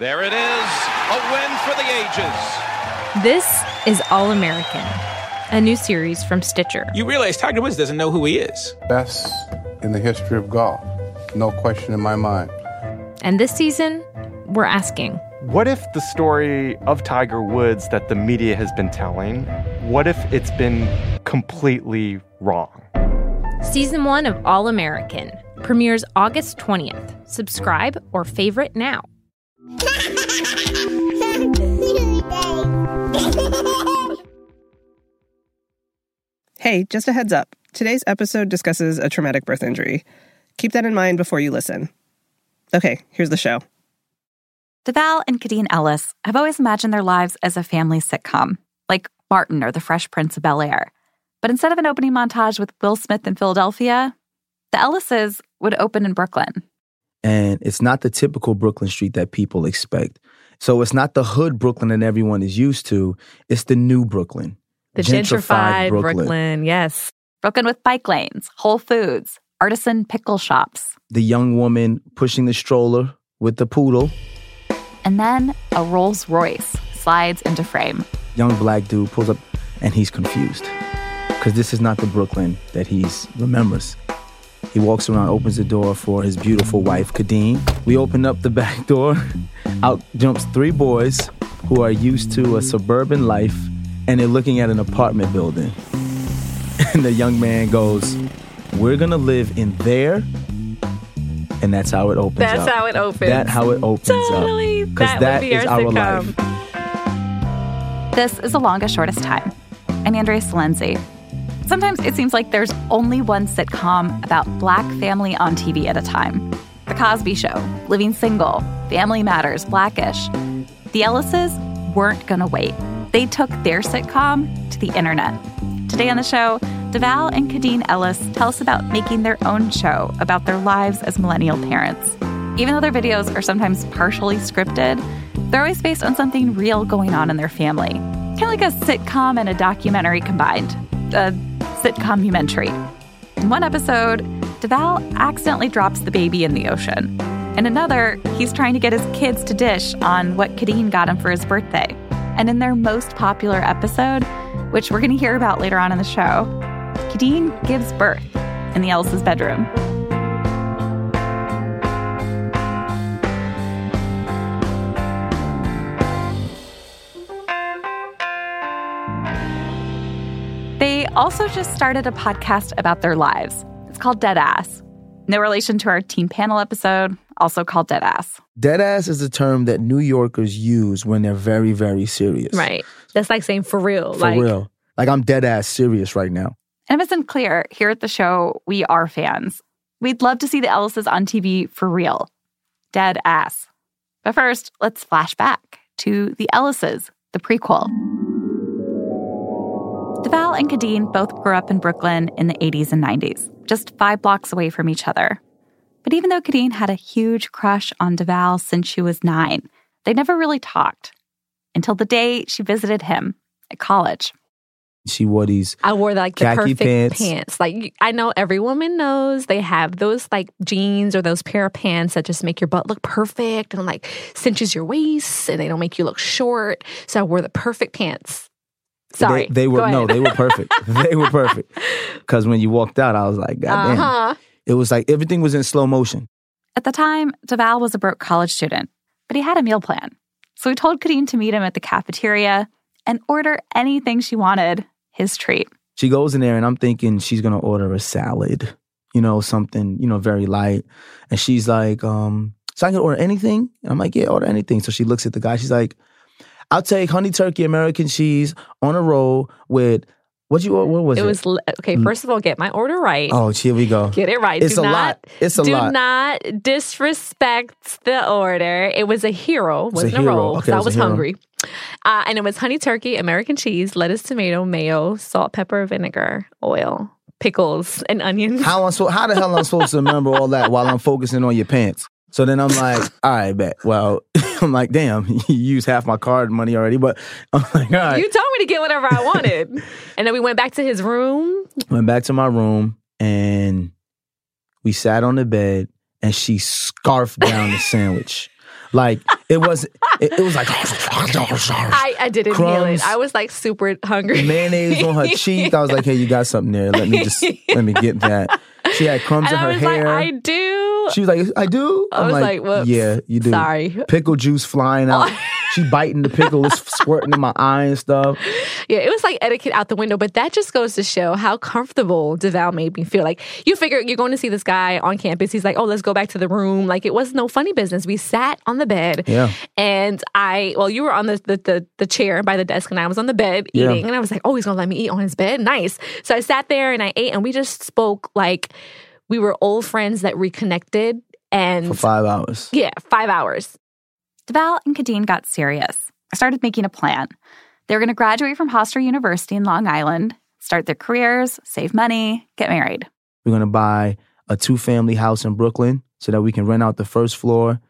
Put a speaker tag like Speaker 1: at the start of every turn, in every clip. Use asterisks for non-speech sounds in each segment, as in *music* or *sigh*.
Speaker 1: There it is, a win for the ages.
Speaker 2: This is All American, a new series from Stitcher.
Speaker 3: You realize Tiger Woods doesn't know who he is.
Speaker 4: Best in the history of golf. No question in my mind.
Speaker 2: And this season, we're asking
Speaker 5: What if the story of Tiger Woods that the media has been telling, what if it's been completely wrong?
Speaker 2: Season 1 of All American premieres August 20th. Subscribe or favorite now.
Speaker 6: Hey, just a heads up. Today's episode discusses a traumatic birth injury. Keep that in mind before you listen. Okay, here's the show.
Speaker 7: Devale and Khadeen Ellis have always imagined their lives as a family sitcom, like Martin or The Fresh Prince of Bel Air. But instead of an opening montage with Will Smith in Philadelphia, the Ellises would open in Brooklyn.
Speaker 8: And it's not the typical Brooklyn street that people expect. So it's not the hood Brooklyn that everyone is used to. It's the new Brooklyn.
Speaker 2: The gentrified, Brooklyn. Yes.
Speaker 7: Brooklyn with bike lanes, Whole Foods, artisan pickle shops.
Speaker 8: The young woman pushing the stroller with the poodle.
Speaker 7: And then a Rolls Royce slides into frame.
Speaker 8: Young black dude pulls up and he's confused. Because this is not the Brooklyn that he's remembers. He walks around, opens the door for his beautiful wife, Khadeen. We open up the back door. Out jumps three boys who are used to a suburban life and they're looking at an apartment building. *laughs* And the young man goes, We're gonna live in there. And that's how it opens
Speaker 2: That's
Speaker 8: up.
Speaker 2: how it opens.
Speaker 8: That's how it opens
Speaker 2: Totally.
Speaker 8: up. Because
Speaker 2: That would be
Speaker 8: is
Speaker 2: our
Speaker 8: our
Speaker 2: sitcom.
Speaker 8: life.
Speaker 7: This is The Longest Shortest Time. I'm Andrea Silenzi. Sometimes it seems like there's only one sitcom about black family on TV at a time. The Cosby Show, Living Single, Family Matters, Blackish. The Ellises weren't gonna wait. They took their sitcom to the internet. Today on the show, Devale and Khadeen Ellis tell us about making their own show about their lives as millennial parents. Even though their videos are sometimes partially scripted, they're always based on something real going on in their family. Kind of like a sitcom and a documentary combined. A sitcom-umentary. In one episode, Devale accidentally drops the baby in the ocean. In another, he's trying to get his kids to dish on what Khadeen got him for his birthday. And in their most popular episode, which we're going to hear about later on in the show, Khadeen gives birth in the Ellis's bedroom. Also just started a podcast about their lives. It's called Dead Ass. No relation to our teen panel episode, also called Dead Ass.
Speaker 8: Deadass is a term that New Yorkers use when they're very, very serious.
Speaker 2: Right. That's like saying for real.
Speaker 8: For
Speaker 2: like,
Speaker 8: real. Like I'm dead ass serious right now.
Speaker 7: And if it's unclear, here at the show, we are fans. We'd love to see the Ellises on TV for real. Dead ass. But first, let's flash back to the Ellises, the prequel. Devale and Khadeen both grew up in Brooklyn in the 80s and 90s, just five blocks away from each other. But even though Khadeen had a huge crush on Devale since she was nine, they never really talked until the day she visited him at college.
Speaker 8: She wore these
Speaker 2: I wore like the
Speaker 8: Khaki
Speaker 2: perfect
Speaker 8: pants.
Speaker 2: pants. Like I know every woman knows they have those like jeans or those pair of pants that just make your butt look perfect and like cinches your waist and they don't make you look short. So I wore the perfect pants. Sorry,
Speaker 8: They, they were no, they were perfect. *laughs* they were perfect. Because when you walked out, I was like, God damn.
Speaker 2: Uh-huh.
Speaker 8: It was like everything was in slow motion.
Speaker 7: At the time, Devale was a broke college student, but he had a meal plan. So he told Khadeen to meet him at the cafeteria and order anything she wanted, his treat.
Speaker 8: She goes in there and I'm thinking she's gonna order a salad, you know, something, you know, very light. And she's like, um, so I can order anything? And I'm like, yeah, order anything. So she looks at the guy, she's like, I'll take honey turkey American cheese on a roll with what you what was it?
Speaker 2: It was okay. First of all, get my order right.
Speaker 8: Oh, here we go.
Speaker 2: Get it right.
Speaker 8: It's
Speaker 2: do
Speaker 8: a
Speaker 2: not,
Speaker 8: lot. It's a
Speaker 2: do
Speaker 8: lot.
Speaker 2: Do not disrespect the order. It was a hero,
Speaker 8: a
Speaker 2: wasn't a,
Speaker 8: hero.
Speaker 2: roll. 'cause
Speaker 8: Okay, it
Speaker 2: I
Speaker 8: was a
Speaker 2: was hungry. Uh, and it was honey turkey, American cheese, lettuce, tomato, mayo, salt, pepper, vinegar, oil, pickles, and onions.
Speaker 8: How am so, how the hell am I supposed to remember all that while I'm focusing on your pants? So then I'm like, *laughs* all right, bet. Well, *laughs* I'm like, damn, *laughs* you used half my card money already, but I'm like, all right.
Speaker 2: You told me to get whatever I wanted. and then we went back to his room.
Speaker 8: Went back to my room and we sat on the bed and she scarfed down the sandwich. Like it was, it, it was like
Speaker 2: I, I didn't feel it. I was like super hungry.
Speaker 8: mayonnaise on her cheek. I was like, hey, you got something there. Let me just let me get that. She had crumbs in her
Speaker 2: I was
Speaker 8: hair.
Speaker 2: like, I do.
Speaker 8: she was like, I do.
Speaker 2: I
Speaker 8: I'm
Speaker 2: was like, whoops.
Speaker 8: yeah, you do.
Speaker 2: Sorry.
Speaker 8: Pickle juice flying out. *laughs* she biting the pickle, it's squirting in my eye and stuff.
Speaker 2: Yeah, it was like etiquette out the window, but that just goes to show how comfortable Devale made me feel. Like you figure you're going to see this guy on campus. He's like, "Oh, let's go back to the room." Like it was no funny business. We sat on the bed,
Speaker 8: Yeah.
Speaker 2: and I, well, you were on the the the, the chair by the desk, and I was on the bed
Speaker 8: Yeah.
Speaker 2: eating, and I was like, "Oh, he's gonna let me eat on his bed. Nice." So I sat there and I ate, and we just spoke like we were old friends that reconnected. And
Speaker 8: For five hours.
Speaker 2: yeah, five hours.
Speaker 7: Devale and Khadeen got serious. I started making a plan. They were going to graduate from Hofstra University in Long Island, start their careers, save money, get married.
Speaker 8: We're gonna buy a two family house in Brooklyn so that we can rent out the first floor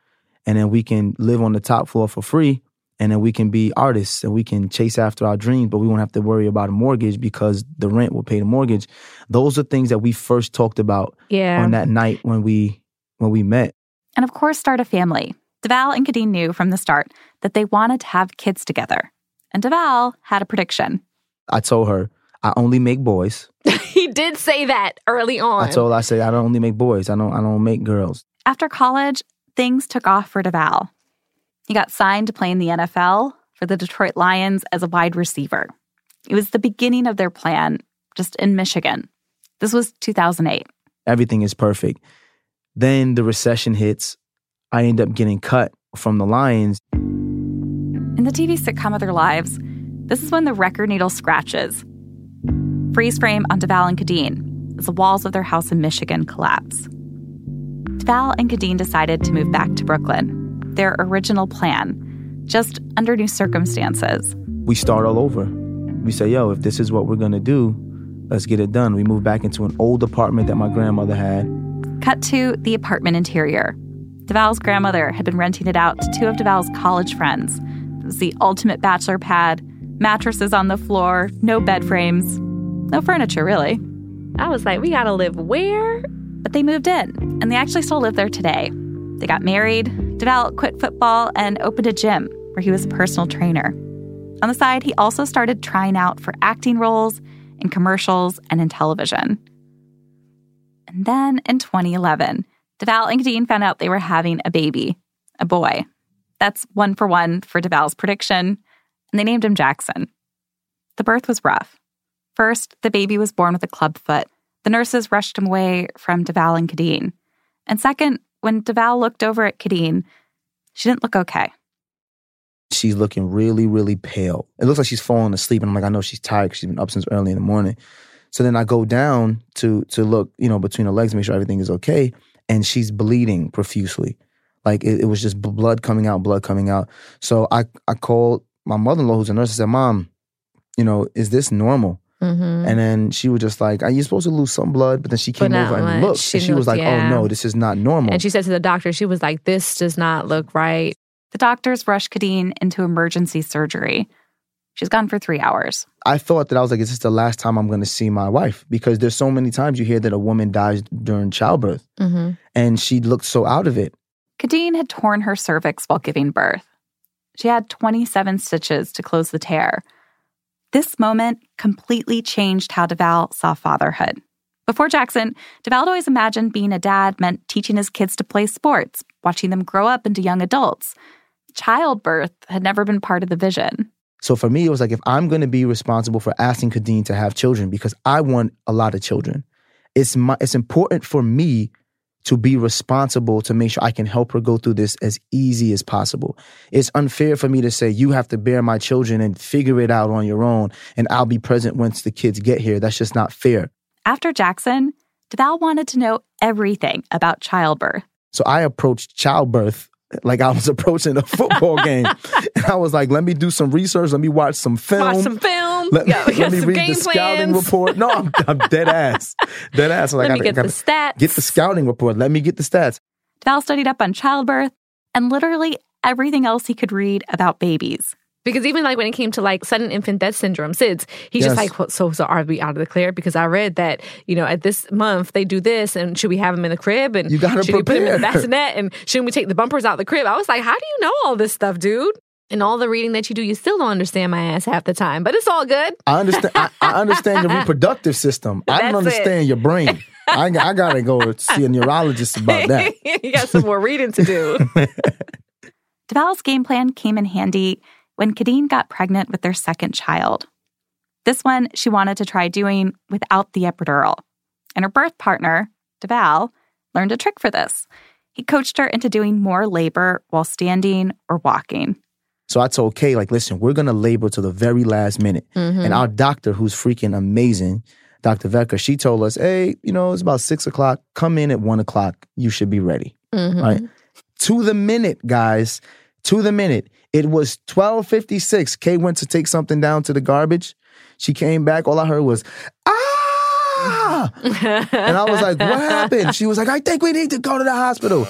Speaker 8: and then we can live on the top floor for free. And then we can be artists and we can chase after our dreams, but we won't have to worry about a mortgage because the rent will pay the mortgage. Those are things that we first talked about
Speaker 2: Yeah.
Speaker 8: on that night when we when we met.
Speaker 7: And of course, start a family. Devale and Khadeen knew from the start that they wanted to have kids together. And Devale had a prediction.
Speaker 8: I told her, I only make boys. *laughs*
Speaker 2: he did say that early on.
Speaker 8: I told her, I said, I don't only make boys. I don't I don't make girls.
Speaker 7: After college, things took off for Devale. He got signed to play in the NFL for the Detroit Lions as a wide receiver. It was the beginning of their plan, just in Michigan. This was 2008.
Speaker 8: Everything is perfect. Then the recession hits. I end up getting cut from the Lions.
Speaker 7: In the TV sitcom of their lives, this is when the record needle scratches. Freeze frame on Devale and Khadeen as the walls of their house in Michigan collapse. Devale and Khadeen decided to move back to Brooklyn, their original plan, just under new circumstances.
Speaker 8: we start all over. We say, yo, if this is what we're gonna do, let's get it done. We move back into an old apartment that my grandmother had.
Speaker 7: Cut to the apartment interior. Devale's grandmother had been renting it out to two of Devale's college friends. Was the ultimate bachelor pad, mattresses on the floor, no bed frames, no furniture really.
Speaker 2: I was like, we gotta live where?
Speaker 7: But they moved in, and they actually still live there today. They got married, Devale quit football, and opened a gym where he was a personal trainer. On the side, he also started trying out for acting roles in commercials and in television. And then in 2011, Devale and Khadeen found out they were having a baby, a boy. That's one for one for Devale's prediction, and they named him Jackson. The birth was rough. First, the baby was born with a club foot. The nurses rushed him away from Devale and Khadeen. And second, when Devale looked over at Khadeen, she didn't look okay.
Speaker 8: She's looking really, really pale. It looks like she's falling asleep, and I'm like, I know she's tired because she's been up since early in the morning. So then I go down to to look, you know, between her legs, make sure everything is okay, and she's bleeding profusely. Like it, it was just blood coming out, blood coming out. So I I called my mother in law, who's a nurse, and said, "Mom, you know, is this normal?"
Speaker 2: Mm-hmm.
Speaker 8: And then she was just like, "Are you supposed to lose some blood?" But then she came
Speaker 2: not
Speaker 8: over and
Speaker 2: much.
Speaker 8: looked,
Speaker 2: She
Speaker 8: and she was like,
Speaker 2: yeah.
Speaker 8: "Oh no, this is not normal."
Speaker 2: And she said to the doctor, she was like, this does not look right.
Speaker 7: The doctors rushed Khadeen into emergency surgery. She's gone for three hours.
Speaker 8: I thought that I was like, is this the last time I'm going to see my wife? Because there's so many times you hear that a woman dies during childbirth,
Speaker 2: Mm-hmm.
Speaker 8: and she looked so out of it.
Speaker 7: Khadeen had torn her cervix while giving birth. She had 27 stitches to close the tear. This moment completely changed how Devale saw fatherhood. Before Jackson, Devale always imagined being a dad meant teaching his kids to play sports, watching them grow up into young adults. Childbirth had never been part of the vision.
Speaker 8: So for me, it was like, if I'm going to be responsible for asking Khadeen to have children, because I want a lot of children, it's my, it's important for me to be responsible to make sure I can help her go through this as easy as possible. It's unfair for me to say you have to bear my children and figure it out on your own, and I'll be present once the kids get here. That's just not fair.
Speaker 7: After Jackson, Devale wanted to know everything about childbirth.
Speaker 8: So I approached childbirth like I was *laughs* approaching a football game. And I was like, let me do some research. Let me watch some film.
Speaker 2: Watch some film.
Speaker 8: Let,
Speaker 2: yeah, *laughs*
Speaker 8: let me read the scouting report. No, I'm, I'm dead ass. Dead ass. Like,
Speaker 2: Let me
Speaker 8: gotta-
Speaker 2: get the
Speaker 8: gotta
Speaker 2: stats.
Speaker 8: Get the scouting report. Let me get the stats.
Speaker 7: Val studied up on childbirth and literally everything else he could read about babies.
Speaker 2: Because even like when it came to like sudden infant death syndrome, SIDS, he's
Speaker 8: Yes.
Speaker 2: just like, well, so, so are we out of the clear? Because I read that, you know, at this month they do this and should we have him in the crib? And
Speaker 8: You gotta
Speaker 2: should we put him in the bassinet? And shouldn't we take the bumpers out the crib? I was like, how do you know all this stuff, dude? And all the reading that you do, you still don't understand my ass half the time, but it's all good.
Speaker 8: I understand. I, I understand your *laughs* reproductive system. I don't
Speaker 2: That's it.
Speaker 8: understand your brain. I, I gotta go see a neurologist about that. *laughs*
Speaker 2: you got some more reading to do. *laughs*
Speaker 7: Devale's game plan came in handy when Khadeen got pregnant with their second child. This one she wanted to try doing without the epidural. And her birth partner, Devale, learned a trick for this. He coached her into doing more labor while standing or walking.
Speaker 8: So I told Kay, like, listen, we're gonna labor to the very last minute. Mm-hmm. And our doctor, who's freaking amazing, Dr. Vecker, she told us, hey, you know, it's about six o'clock. Come in at one o'clock. You should be ready. Mm-hmm. Right? To the minute, guys. To the minute. It was 1256. Kay went to take something down to the garbage. She came back. All I heard was, ah! *laughs* and I was like, what happened? She was like, I think we need to go to the hospital.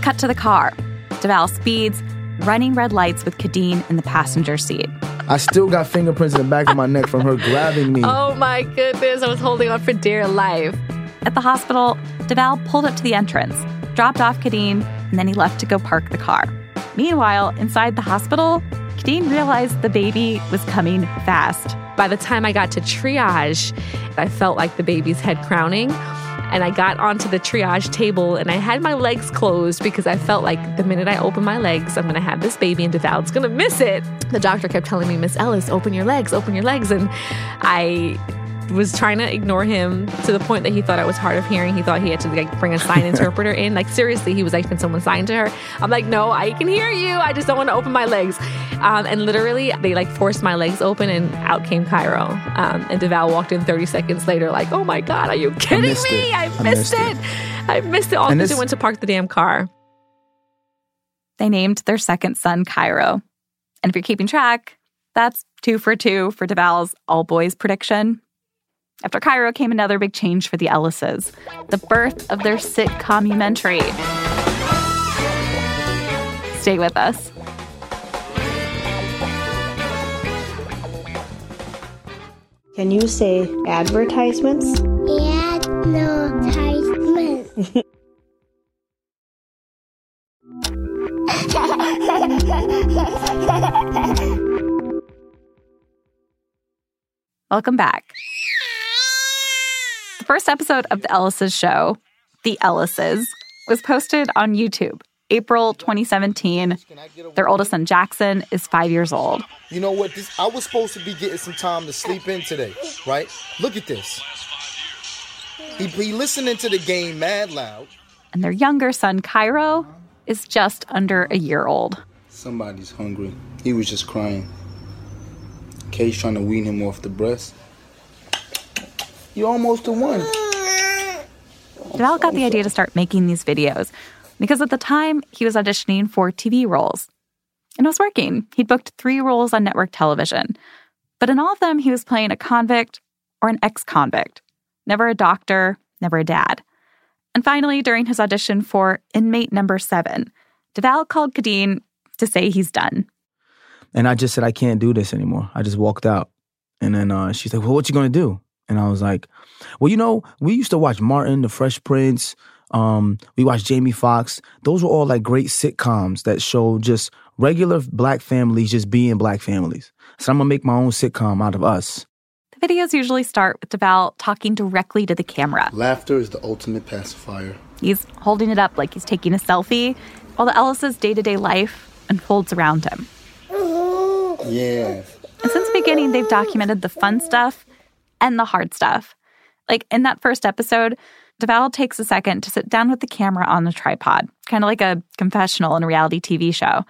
Speaker 7: Cut to the car. Devale speeds, running red lights with Khadeen in the passenger seat.
Speaker 8: I still got fingerprints in the back of my neck from her grabbing me.
Speaker 2: oh my goodness, I was holding on for dear life.
Speaker 7: At the hospital, Devale pulled up to the entrance, dropped off Khadeen, and then he left to go park the car. Meanwhile, inside the hospital, Khadeen realized the baby was coming fast.
Speaker 2: By the time I got to triage, I felt like the baby's head crowning. And I got onto the triage table and I had my legs closed because I felt like the minute I open my legs, I'm going to have this baby and Devale's going to miss it. The doctor kept telling me, Miss Ellis, open your legs, open your legs. And I was trying to ignore him to the point that he thought I was hard of hearing. He thought he had to like bring a sign *laughs* interpreter in. Like seriously, he was like, "Can someone sign to her?" I'm like, "No, I can hear you. I just don't want to open my legs." Um, and literally, they like forced my legs open, and out came Cairo. Um, and Devale walked in 30 seconds later, like, "Oh my god, are you kidding
Speaker 8: missed
Speaker 2: me?
Speaker 8: it.
Speaker 2: I
Speaker 8: I
Speaker 2: missed,
Speaker 8: missed
Speaker 2: it.
Speaker 8: it.
Speaker 2: I missed it all because
Speaker 8: this-
Speaker 2: I went to park the damn car."
Speaker 7: They named their second son Cairo. And if you're keeping track, that's two for two for Devale's all boys prediction. After Cairo came another big change for the Ellises the birth of their sitcomumentary. Stay with us.
Speaker 9: Can you say advertisements?
Speaker 10: Advertisement.
Speaker 7: Welcome back. The first episode of the Ellises show, The Ellises, was posted on YouTube April 2017. Their oldest son, Jackson, is five years old.
Speaker 11: You know what? This I was supposed to be getting some time to sleep in today, right? Look at this. He, he listening to the game mad loud.
Speaker 7: And their younger son, Cairo, is just under a year old.
Speaker 4: Somebody's hungry. He was just crying. Kay's trying to wean him off the breast. You almost to one.
Speaker 7: Devale got the idea to start making these videos because at the time he was auditioning for TV roles. And it was working. He'd booked three roles on network television. But in all of them, he was playing a convict or an ex convict, never a doctor, never a dad. And finally, during his audition for inmate number seven, Devale called Khadeen to say he's done.
Speaker 8: And I just said, I can't do this anymore. I just walked out. And then uh, she's like, Well, what you gonna do? And I was like, Well, you know, we used to watch Martin, The Fresh Prince. Um, we watched Jamie Foxx. Those were all like great sitcoms that show just regular black families just being black families. So I'm gonna make my own sitcom out of us.
Speaker 7: The videos usually start with Devale talking directly to the camera.
Speaker 4: Laughter is the ultimate pacifier.
Speaker 7: He's holding it up like he's taking a selfie, while the Ellis's day to day life unfolds around him.
Speaker 4: Yeah.
Speaker 7: And since the beginning, they've documented the fun stuff and the hard stuff. Like in that first episode, Devale takes a second to sit down with the camera on the tripod, kind of like a confessional in a reality TV show.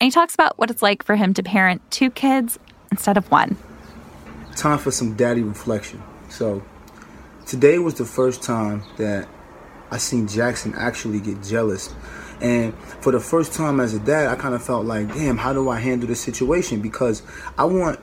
Speaker 7: And he talks about what it's like for him to parent two kids instead of one.
Speaker 4: Time for some daddy reflection. So, today was the first time that I seen Jackson actually get jealous. And for the first time as a dad, I kind of felt like, damn, how do I handle this situation? Because I want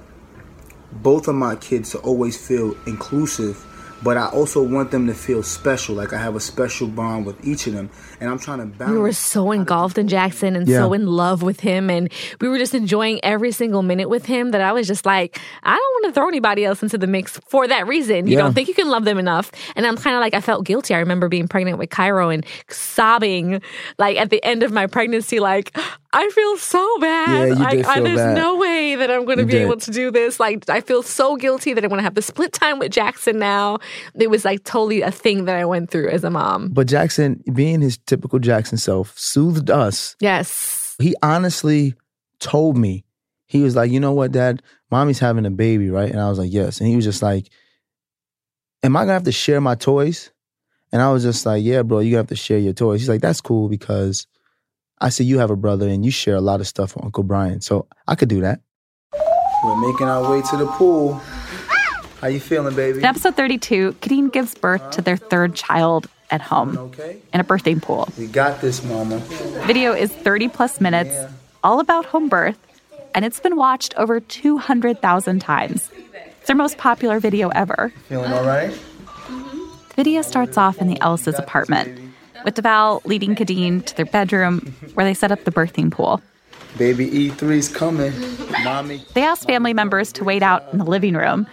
Speaker 4: both of my kids to always feel inclusive, but I also want them to feel special. Like I have a special bond with each of them, and I'm trying to balance.
Speaker 2: We were so engulfed in Jackson and
Speaker 4: Yeah.
Speaker 2: so in love with him, and we were just enjoying every single minute with him. That I was just like, I don't want to throw anybody else into the mix for that reason. You
Speaker 10: Yeah.
Speaker 2: don't think you can love them enough, and I'm kind of like I felt guilty. I remember being pregnant with Cairo and sobbing, like at the end of my pregnancy, like I feel so bad.
Speaker 8: Yeah, you did
Speaker 2: I,
Speaker 8: feel
Speaker 2: there's
Speaker 8: bad.
Speaker 2: no way that I'm going to be
Speaker 8: did.
Speaker 2: able to do this. Like I feel so guilty that I'm going to have to split time with Jackson now. It was like totally a thing that I went through as a mom.
Speaker 8: But Jackson, being his typical Jackson self, soothed us.
Speaker 2: Yes.
Speaker 8: He honestly told me, he was like, you know what, Dad, mommy's having a baby, right? And I was like, yes. And he was just like, am I gonna have to share my toys? And I was just like, yeah, bro, you have to share your toys. He's like, that's cool because I see you have a brother and you share a lot of stuff with Uncle Brian. So I could do that.
Speaker 4: We're making our way to the pool. How you feeling, baby?
Speaker 7: In episode 32, Khadeen gives birth to their third child at home okay. in a birthing pool.
Speaker 4: We got this, mama.
Speaker 7: Video is 30 plus minutes, all about home birth, and it's been watched over 200,000 times. It's their most popular video ever.
Speaker 4: Feeling all right?
Speaker 7: The video starts off in the Ellis's apartment, with Devale leading Khadeen to their bedroom where they set up the birthing pool.
Speaker 4: Baby E3's coming. Mommy.
Speaker 7: They asked family members to wait out in the living room,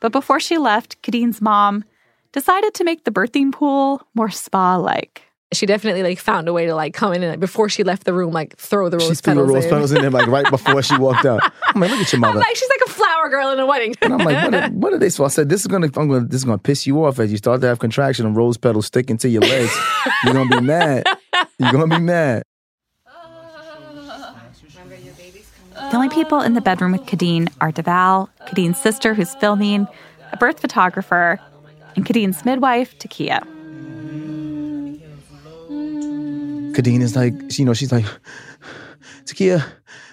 Speaker 7: but before she left, Khadeen's mom decided to make the birthing pool more spa like.
Speaker 2: She definitely like found a way to like come in and like, before she left the room, like throw the rose
Speaker 8: She threw the
Speaker 2: petals
Speaker 8: rose
Speaker 2: in.
Speaker 8: petals in there like right before she walked out. I'm like, look at your *laughs*
Speaker 2: I'm
Speaker 8: mother.
Speaker 2: like, she's like a flower girl in a wedding.
Speaker 8: And I'm like, what are, what are they? So I said, this is gonna, I'm gonna, this is gonna piss you off as you start to have contraction and rose petals sticking to your legs. You're gonna be mad. You're gonna be mad.
Speaker 7: The only people in the bedroom with Khadeen are Devale, Khadeen's sister who's filming, a birth photographer, and Khadeen's midwife, Takia.
Speaker 8: Khadeen is like, you know, she's like, Takia,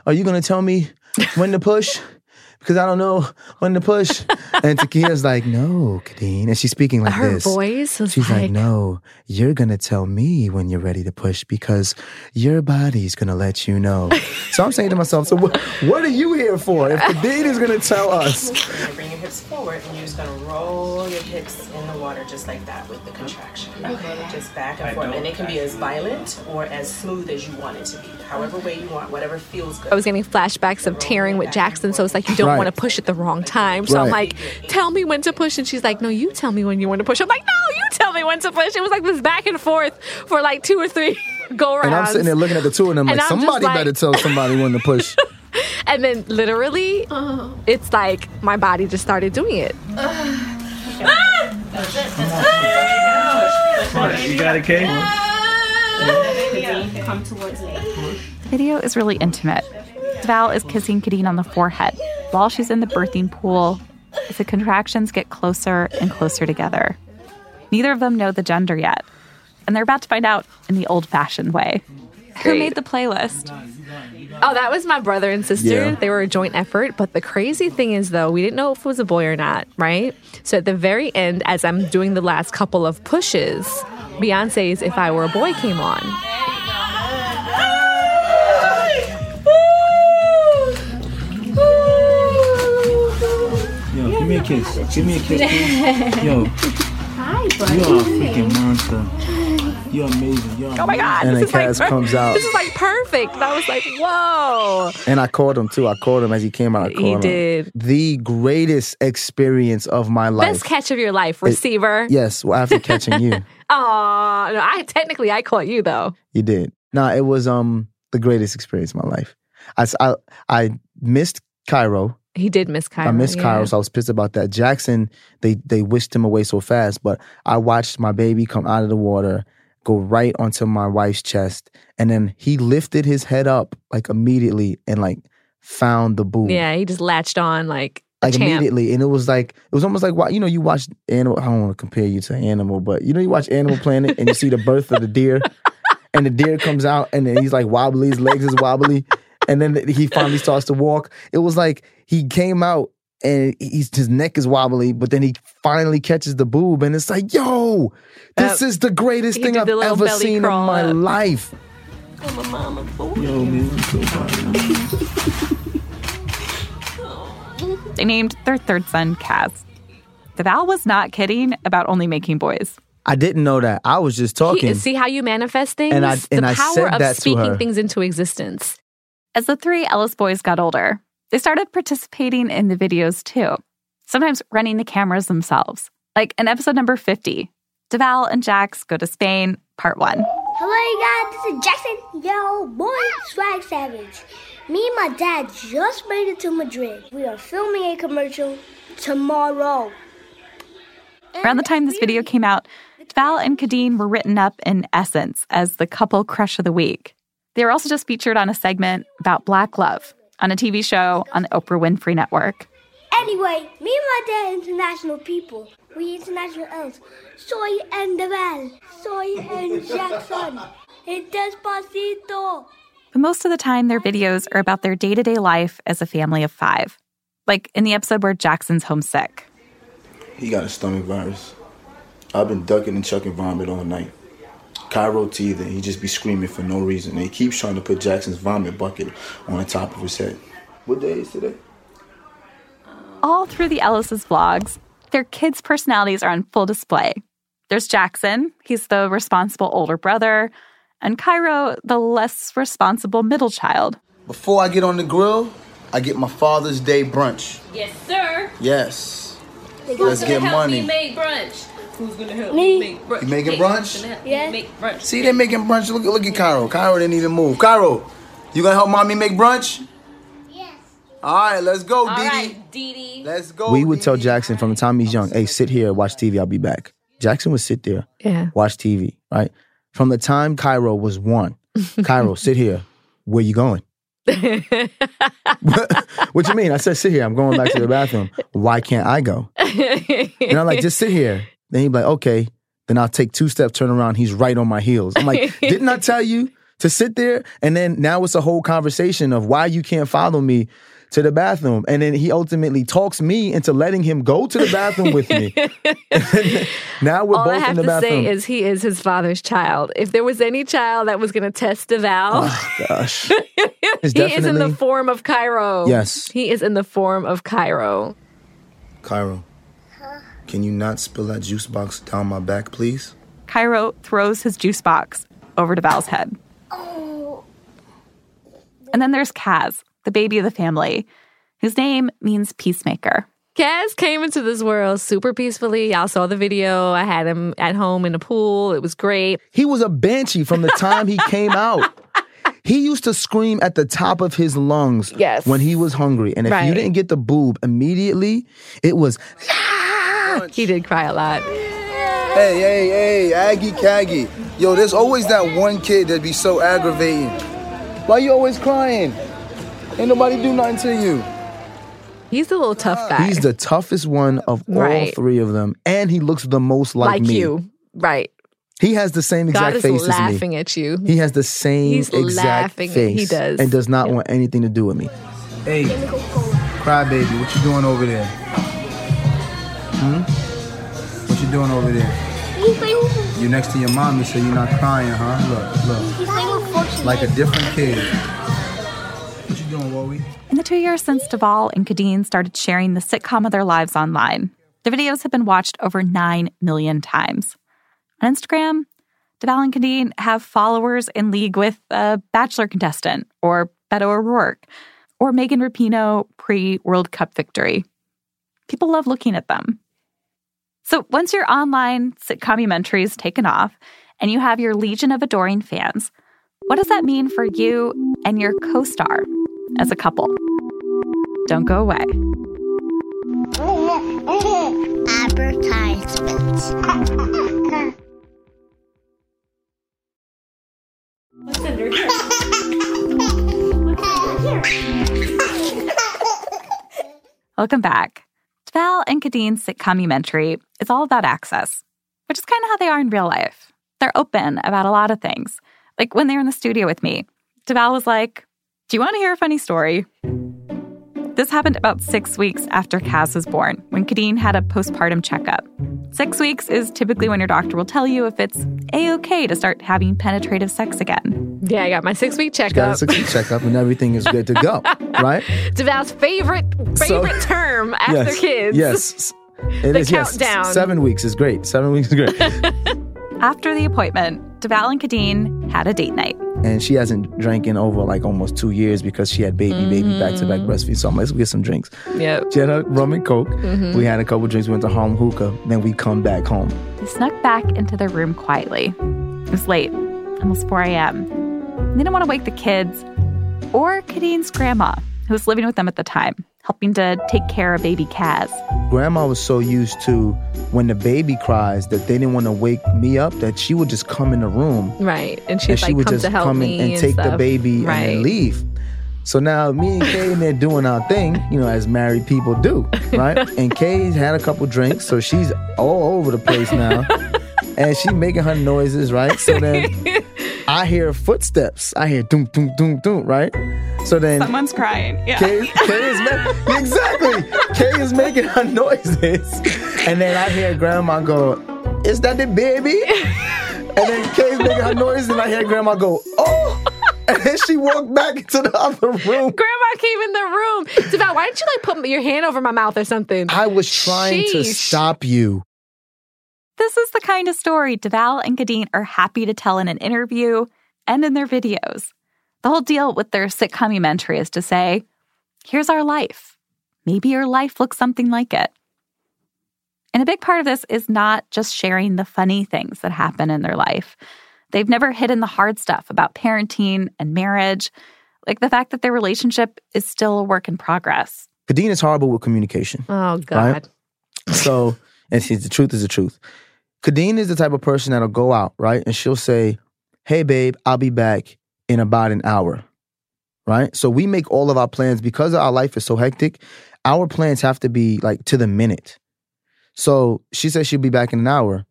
Speaker 8: are you gonna tell me when to push? *laughs* Because I don't know when to push. *laughs* And Takia's like, no, Khadeen. And she's speaking like
Speaker 2: Her
Speaker 8: this.
Speaker 2: voice was
Speaker 8: She's like,
Speaker 2: like-
Speaker 8: no, you're gonna tell me when you're ready to push because your body's gonna let you know. so I'm saying to myself, so what, what are you here for? If Khadeen is gonna tell *laughs* us,
Speaker 10: You're gonna bring your hips forward and you're just gonna roll your hips in the water just like that with the contraction.
Speaker 12: Okay.
Speaker 10: Just back and forth. And it can be as violent or as smooth as you want it to be. However way you want, whatever feels good.
Speaker 2: I was getting flashbacks of tearing with Jackson, so it's like you don't
Speaker 10: Right.
Speaker 2: want to push at the wrong time. So I'm like, tell me when to push, and she's like, no, you tell me when you want to push. I'm like, no, you tell me when to push. It was like this back and forth for like two or three *laughs* go rounds.
Speaker 8: and I'm sitting there looking at the two of them
Speaker 2: And
Speaker 8: like,
Speaker 2: I'm
Speaker 8: somebody
Speaker 2: like-
Speaker 8: better tell somebody when to push. *laughs*
Speaker 2: And then literally, uh-huh. it's like my body just started doing it. *sighs* Ah.
Speaker 3: You got it, Kay?
Speaker 10: Come towards me.
Speaker 7: The video is really intimate. Devale is kissing Khadeen on the forehead while she's in the birthing pool as the contractions get closer and closer together. Neither of them know the gender yet, and they're about to find out in the old fashioned way. Who made the playlist?
Speaker 2: Oh, that was my brother and sister.
Speaker 7: Yeah.
Speaker 2: They were a joint effort. But the crazy thing is, though, we didn't know if it was a boy or not, right? So at the very end, as I'm doing the last couple of pushes, Beyonce's If I Were a Boy came on.
Speaker 13: Me a kiss. Give me a kiss, please. Yo,
Speaker 12: Hi,
Speaker 13: you are a freaking monster. You're amazing. You're
Speaker 2: Oh my God.
Speaker 8: And
Speaker 2: this
Speaker 8: then
Speaker 2: is like
Speaker 8: comes out.
Speaker 2: This is like perfect. I was like, whoa.
Speaker 8: And I called him too. I called him as he came out. I called
Speaker 2: He
Speaker 8: him.
Speaker 2: did.
Speaker 8: The greatest experience of my life.
Speaker 2: Best catch of your life, receiver.
Speaker 8: Yes, well, after catching you, *laughs*
Speaker 2: Aw, no, I technically I caught you though.
Speaker 8: you did. Nah, it was um the greatest experience of my life. I, I, I missed Cairo.
Speaker 2: He did miss Cairo.
Speaker 8: I missed
Speaker 2: yeah.
Speaker 8: Cairo, so I was pissed about that. Jackson, they they whisked him away so fast, but I watched my baby come out of the water, go right onto my wife's chest, and then he lifted his head up like immediately and like found the boob.
Speaker 2: Yeah, he just latched on like
Speaker 8: like
Speaker 2: champ.
Speaker 8: immediately, and it was like it was almost like you know you watch animal. I don't want to compare you to animal, but you know you watch Animal Planet and you see the birth of the deer, and the deer comes out and then he's like wobbly, his legs is wobbly, and then he finally starts to walk. It was like he came out and he's his neck is wobbly, but then he finally catches the boob, and it's like yo, this
Speaker 2: Uh,
Speaker 8: is the greatest thing
Speaker 2: did
Speaker 8: I've ever seen in my
Speaker 2: up.
Speaker 8: life.
Speaker 13: Yo, man, I'm so.
Speaker 7: They named their third son Kaz. Val was not kidding about only making boys.
Speaker 8: I didn't know that. I was just talking.
Speaker 2: He, see how you manifest things?
Speaker 8: And I-
Speaker 2: the
Speaker 8: and I
Speaker 2: power
Speaker 8: said
Speaker 2: of
Speaker 8: that to
Speaker 2: speaking things into existence.
Speaker 7: As the three Ellis boys got older, they started participating in the videos too, sometimes running the cameras themselves. Like in episode number 50, Devale and Jax go to Spain, part one.
Speaker 12: Hello, you guys. This is Jackson, yo, boy, Swag Savage. Me and my dad just made it to Madrid. We are filming a commercial tomorrow.
Speaker 7: Around the time this video came out, Devale and Khadeen were written up in Essence as the couple crush of the week. They were also just featured on a segment about black love on a TV show on the Oprah Winfrey Network.
Speaker 12: Anyway, me and my dad international people. We international elves. Soy and Devale. Soy and Jackson. And Despacito.
Speaker 7: But most of the time, their videos are about their day to day life as a family of five. Like in the episode where Jackson's homesick.
Speaker 4: He got a stomach virus. I've been ducking and chucking vomit all night. Cairo teething, he just be screaming for no reason. And he keeps trying to put Jackson's vomit bucket on the top of his head. What day is today?
Speaker 7: All through the Ellis's vlogs, their kids' personalities are on full display. There's Jackson, he's the responsible older brother, and Cairo, the less responsible middle child.
Speaker 11: Before I get on the grill, I get my Father's Day brunch.
Speaker 14: Yes, sir.
Speaker 11: Yes. Let's get money.
Speaker 14: Me make brunch. Who's gonna help
Speaker 12: Me.
Speaker 14: me make brunch?
Speaker 11: You making
Speaker 14: Hey,
Speaker 11: brunch?
Speaker 14: who's gonna help me
Speaker 12: Yeah.
Speaker 14: Make brunch.
Speaker 11: See, they're making brunch. Look, look at Cairo. Cairo didn't even move. Cairo, you gonna help mommy make brunch? Yes. All right, let's go,
Speaker 14: All
Speaker 11: Dee Dee.
Speaker 14: right, Dee Dee.
Speaker 11: Let's go.
Speaker 8: we would tell Jackson from the time he's young, hey, sit here, watch TV, I'll be back. Jackson would sit there,
Speaker 2: Yeah.
Speaker 8: watch TV, right? From the time Cairo was one, *laughs* Cairo, sit here. Where you going? *laughs* *laughs* what you mean? I said, sit here. I'm going back to the bathroom. Why can't I go? And I'm like, just sit here. Then he'd be like, okay. Then I'll take two steps, turn around. He's right on my heels. I'm like, *laughs* didn't I tell you to sit there? And then now it's a whole conversation of why you can't follow me to the bathroom. And then he ultimately talks me into letting him go to the bathroom with me. *laughs* *laughs* now we're
Speaker 2: All
Speaker 8: both in the bathroom.
Speaker 2: All I have to say is he is his father's child. If there was any child that was going to test DeVal,
Speaker 8: oh, Gosh.
Speaker 2: He is in the form of Cairo.
Speaker 8: Yes.
Speaker 2: He is in the form of Cairo.
Speaker 4: Cairo, can you not spill that juice box down my back, please?
Speaker 7: Cairo throws his juice box over to Val's head.
Speaker 12: Oh.
Speaker 7: And then there's Kaz, the baby of the family, whose name means peacemaker.
Speaker 2: Kaz came into this world super peacefully. Y'all saw the video. I had him at home in the pool. It was great.
Speaker 8: He was a banshee from the time he came out. He used to scream at the top of his lungs
Speaker 2: Yes.
Speaker 8: when he was hungry. And if you didn't get the boob immediately, it was
Speaker 2: He did cry a lot.
Speaker 11: Hey, hey, hey, Aggie Caggy. Yo, there's always that one kid that be so aggravating. Why you always crying? Ain't nobody do nothing to you.
Speaker 2: He's the little tough guy.
Speaker 8: he's the toughest one of all
Speaker 2: Right.
Speaker 8: three of them. And he looks the most like,
Speaker 2: like
Speaker 8: me.
Speaker 2: you. Right.
Speaker 8: He has the same
Speaker 2: God
Speaker 8: exact
Speaker 2: is
Speaker 8: face as me.
Speaker 2: laughing at you.
Speaker 8: He has the same
Speaker 2: He's
Speaker 8: exact
Speaker 2: laughing.
Speaker 8: face.
Speaker 2: He does.
Speaker 8: And does not want anything to do with me.
Speaker 4: Hey, crybaby, what you doing over there? Hmm? What you doing over there? You next to your mommy, so you're not crying, huh? Look, look, like a different kid. What you doing, Wowie?
Speaker 7: In the two years since Devale and Khadeen started sharing the sitcom of their lives online, the videos have been watched over 9 million times. On Instagram, Devale and Khadeen have followers in league with a Bachelor contestant or Beto O'Rourke or Megan Rapinoe pre World Cup victory. People love looking at them. So once your online sitcomumentary is taken off and you have your legion of adoring fans, what does that mean for you and your co star as a couple? Don't go away. *laughs*
Speaker 12: Advertisements.
Speaker 14: What's under here?
Speaker 7: Welcome back. Val and Khadeen's sitcomumentary is all about access, which is kind of how they are in real life. They're open about a lot of things. Like when they were in the studio with me, Devale was like, Do you want to hear a funny story? This happened about six weeks after Kaz was born, when Khadeen had a postpartum checkup. Six weeks is typically when your doctor will tell you if it's a okay to start having penetrative sex again.
Speaker 2: Yeah, I got my six week checkup.
Speaker 8: Got a six week checkup and everything is good to go, *laughs* right?
Speaker 2: Devale's favorite
Speaker 8: So-
Speaker 2: favorite term after
Speaker 8: yes.
Speaker 2: kids.
Speaker 8: Yes. *laughs* It
Speaker 2: The
Speaker 8: is, yes. Seven weeks is great. Seven weeks is great. *laughs*
Speaker 7: After the appointment, Devale and Khadeen had a date night.
Speaker 8: and she hasn't drank in over like almost two years because she had baby, baby, back to back breastfeed. So I'm like, let's get some drinks.
Speaker 2: Yep.
Speaker 8: She had a rum and coke.
Speaker 2: Mhm.
Speaker 8: We had a couple drinks. We went to home hookah. Then we come back home.
Speaker 7: They snuck back into their room quietly. It was late, almost 4 a.m. They didn't want to wake the kids or Khadeen's grandma, who was living with them at the time, helping to take care of baby Kaz.
Speaker 8: Grandma was so used to when the baby cries that they didn't want to wake me up that she would just come in the room
Speaker 2: Right. And she'd
Speaker 8: and she would
Speaker 2: come
Speaker 8: just
Speaker 2: to help
Speaker 8: come in and take the baby
Speaker 2: right.
Speaker 8: and leave. So now me and Kay in there doing our thing, you know, as married people do, right? *laughs* and Kay's had a couple drinks, so she's all over the place now. *laughs* and she's making her noises, right? So then I hear footsteps. I hear doom, doom, doom, doom, right? So then
Speaker 7: Someone's crying. Yeah.
Speaker 8: Kay, Kay is ma- exactly. Kay is making her *laughs* noises, and then I hear Grandma go, "Is that the baby?" And then Kay's making her noises, and I hear Grandma go, "Oh!" And then she walked back into the other room.
Speaker 2: Grandma came in the room. Devale, why didn't you like put your hand over my mouth or something?
Speaker 8: I was trying to stop you.
Speaker 7: This is the kind of story Devale and Khadeen are happy to tell in an interview and in their videos. The whole deal with their sitcomumentary is to say, here's our life. Maybe your life looks something like it. And a big part of this is not just sharing the funny things that happen in their life. They've never hidden the hard stuff about parenting and marriage, like the fact that their relationship is still a work in progress.
Speaker 8: Khadeen is horrible with communication.
Speaker 2: Oh God.
Speaker 8: Right? So, and see, the truth is the truth. Khadeen is the type of person that'll go out, right? And she'll say, Hey, babe, I'll be back in about an hour, right? So we make all of our plans because our life is so hectic. Our plans have to be like to the minute. So she says she'll be back in an hour.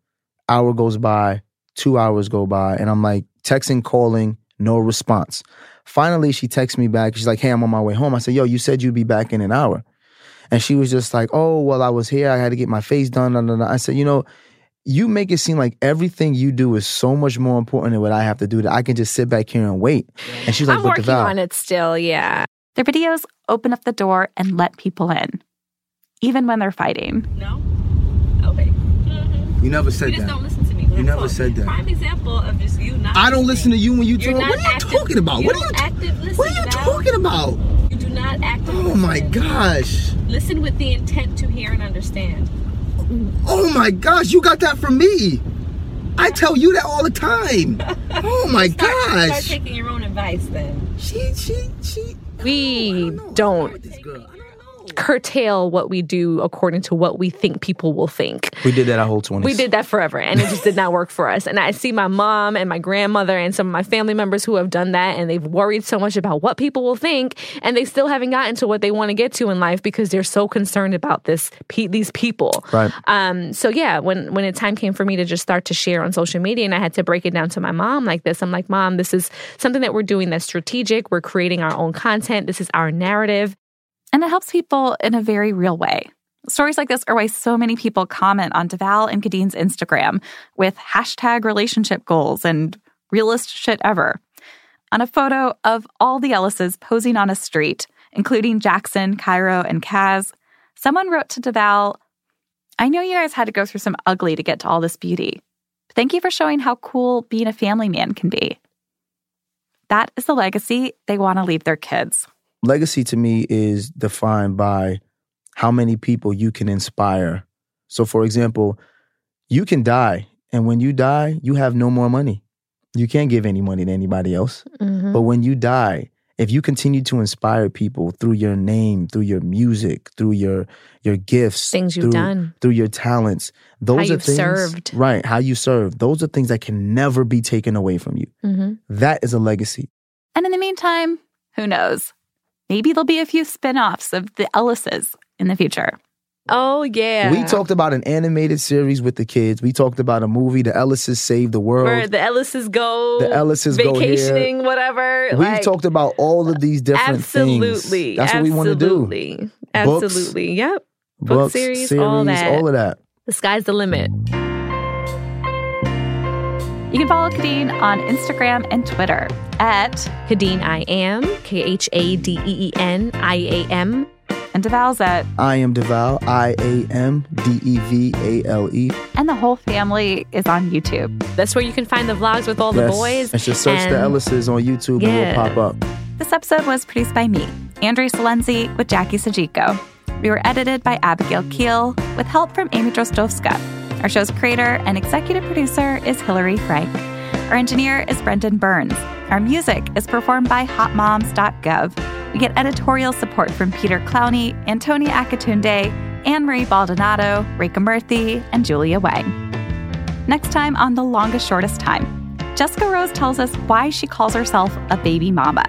Speaker 8: Hour goes by, two hours go by, and I'm like texting, calling, no response. Finally, she texts me back. She's like, Hey, I'm on my way home. I said, Yo, you said you'd be back in an hour. And she was just like, Oh, well, I was here. I had to get my face done. Blah. I said, You know, you make it seem like everything you do is so much more important than what I have to do that I can just sit back here and wait. And she's like,
Speaker 2: I'm
Speaker 8: but
Speaker 2: working on it still, yeah.
Speaker 7: Their videos open up the door and let people in, even when they're fighting.
Speaker 14: No? Okay.
Speaker 11: You never said
Speaker 14: You just
Speaker 11: that.
Speaker 14: don't listen to me.
Speaker 11: You
Speaker 14: I
Speaker 11: never
Speaker 14: talk.
Speaker 11: said that.
Speaker 14: Prime example of just you not.
Speaker 11: I don't listen to you when you talk. What are you
Speaker 14: active-
Speaker 11: talking about?
Speaker 14: You
Speaker 11: What are
Speaker 14: don't
Speaker 11: you
Speaker 14: active
Speaker 11: What are you
Speaker 14: Val.
Speaker 11: talking about?
Speaker 14: You do not actively
Speaker 11: Oh my
Speaker 14: listen.
Speaker 11: gosh.
Speaker 14: Listen with the intent to hear and understand.
Speaker 11: Oh my gosh, you got that from me. I tell you that all the time. Oh my *laughs* gosh!
Speaker 14: Start taking your own advice then.
Speaker 11: She, she, she.
Speaker 2: We don't curtail what we do according to what we think people will think.
Speaker 8: we did that our whole 20s.
Speaker 2: We did that forever and it just did not work for us. And I see my mom and my grandmother and some of my family members who have done that and they've worried so much about what people will think and they still haven't gotten to what they want to get to in life because they're so concerned about this pe- these people.
Speaker 8: Right.
Speaker 2: Um so yeah, when when the time came for me to just start to share on social media and I had to break it down to my mom like this, I'm like, "Mom, this is something that we're doing that's strategic. We're creating our own content. This is our narrative."
Speaker 7: And it helps people in a very real way. Stories like this are why so many people comment on Devale and Khadeen's Instagram with hashtag relationship goals and realest shit ever. On a photo of all the Ellises posing on a street, including Jackson, Cairo, and Kaz, someone wrote to Devale, I know you guys had to go through some ugly to get to all this beauty. Thank you for showing how cool being a family man can be. That is the legacy they want to leave their kids.
Speaker 8: Legacy to me is defined by how many people you can inspire. So, for example, you can die, and when you die, you have no more money. You can't give any money to anybody else.
Speaker 2: Mhm.
Speaker 8: But when you die, if you continue to inspire people through your name, through your music, through your your gifts,
Speaker 2: Things you've
Speaker 8: through,
Speaker 2: done.
Speaker 8: through your talents, those are
Speaker 2: you've
Speaker 8: things,
Speaker 2: served.
Speaker 8: right? How you serve, those are things that can never be taken away from you.
Speaker 2: Mhm.
Speaker 8: That is a legacy.
Speaker 7: And in the meantime, who knows? Maybe there'll be a few spin offs of the Ellises in the future.
Speaker 2: Oh yeah.
Speaker 8: We talked about an animated series with the kids. We talked about a movie, The Ellises Save the World.
Speaker 2: where the Ellises go,
Speaker 8: The Ellises go here.
Speaker 2: vacationing, whatever.
Speaker 8: We've
Speaker 2: like,
Speaker 8: talked about all of these different
Speaker 2: absolutely,
Speaker 8: things. Absolutely. That's what we want to do.
Speaker 2: absolutely, absolutely. Yep. Book
Speaker 8: Books,
Speaker 2: series, all that.
Speaker 8: all of that.
Speaker 2: The sky's the limit.
Speaker 7: You can follow Khadeen on Instagram and Twitter at
Speaker 2: Khadeen I am, K H A D E E N I A M.
Speaker 7: And Devale's at
Speaker 8: I am Devale, I A M D E V A L E.
Speaker 7: and the whole family is on YouTube.
Speaker 2: That's where you can find the vlogs with all the boys.
Speaker 8: And just search
Speaker 2: and-
Speaker 8: the Ellises on YouTube and
Speaker 2: Yeah.
Speaker 8: we'll pop up.
Speaker 7: This episode was produced by me, Andre Silenzi, with Jackie Sajico. We were edited by Abigail Keel with help from Amy Drozdowska. Our show's creator and executive producer is Hilary Frank. Our engineer is Brendan Burns. Our music is performed by hotmoms.gov. We get editorial support from Peter Clowney, Antoni Akatunde, Anne Marie Baldonado, Rika Murthy, and Julia Wang. Next time on The Longest Shortest Time, Jessica Rose tells us why she calls herself a baby mama.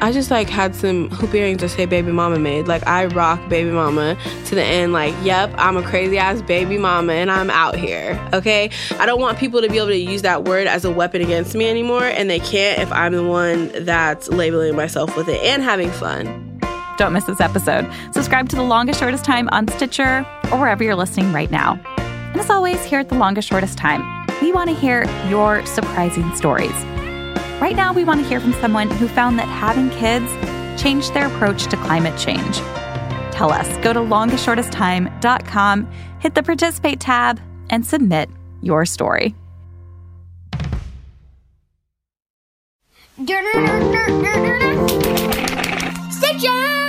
Speaker 15: I just like had some hoop earrings that say baby mama made. Like I rock baby mama to the end. Like, yep, I'm a crazy ass baby mama and I'm out here. Okay. I don't want people to be able to use that word as a weapon against me anymore. And they can't if I'm the one that's labeling myself with it and having fun.
Speaker 7: Don't miss this episode. Subscribe to The Longest Shortest Time on Stitcher or wherever you're listening right now. And as always, here at The Longest Shortest Time, we want to hear your surprising stories. Right now, we want to hear from someone who found that having kids changed their approach to climate change. Tell us. Go to longestshortesttime.com, hit the participate tab, and submit your story.
Speaker 12: Stitches!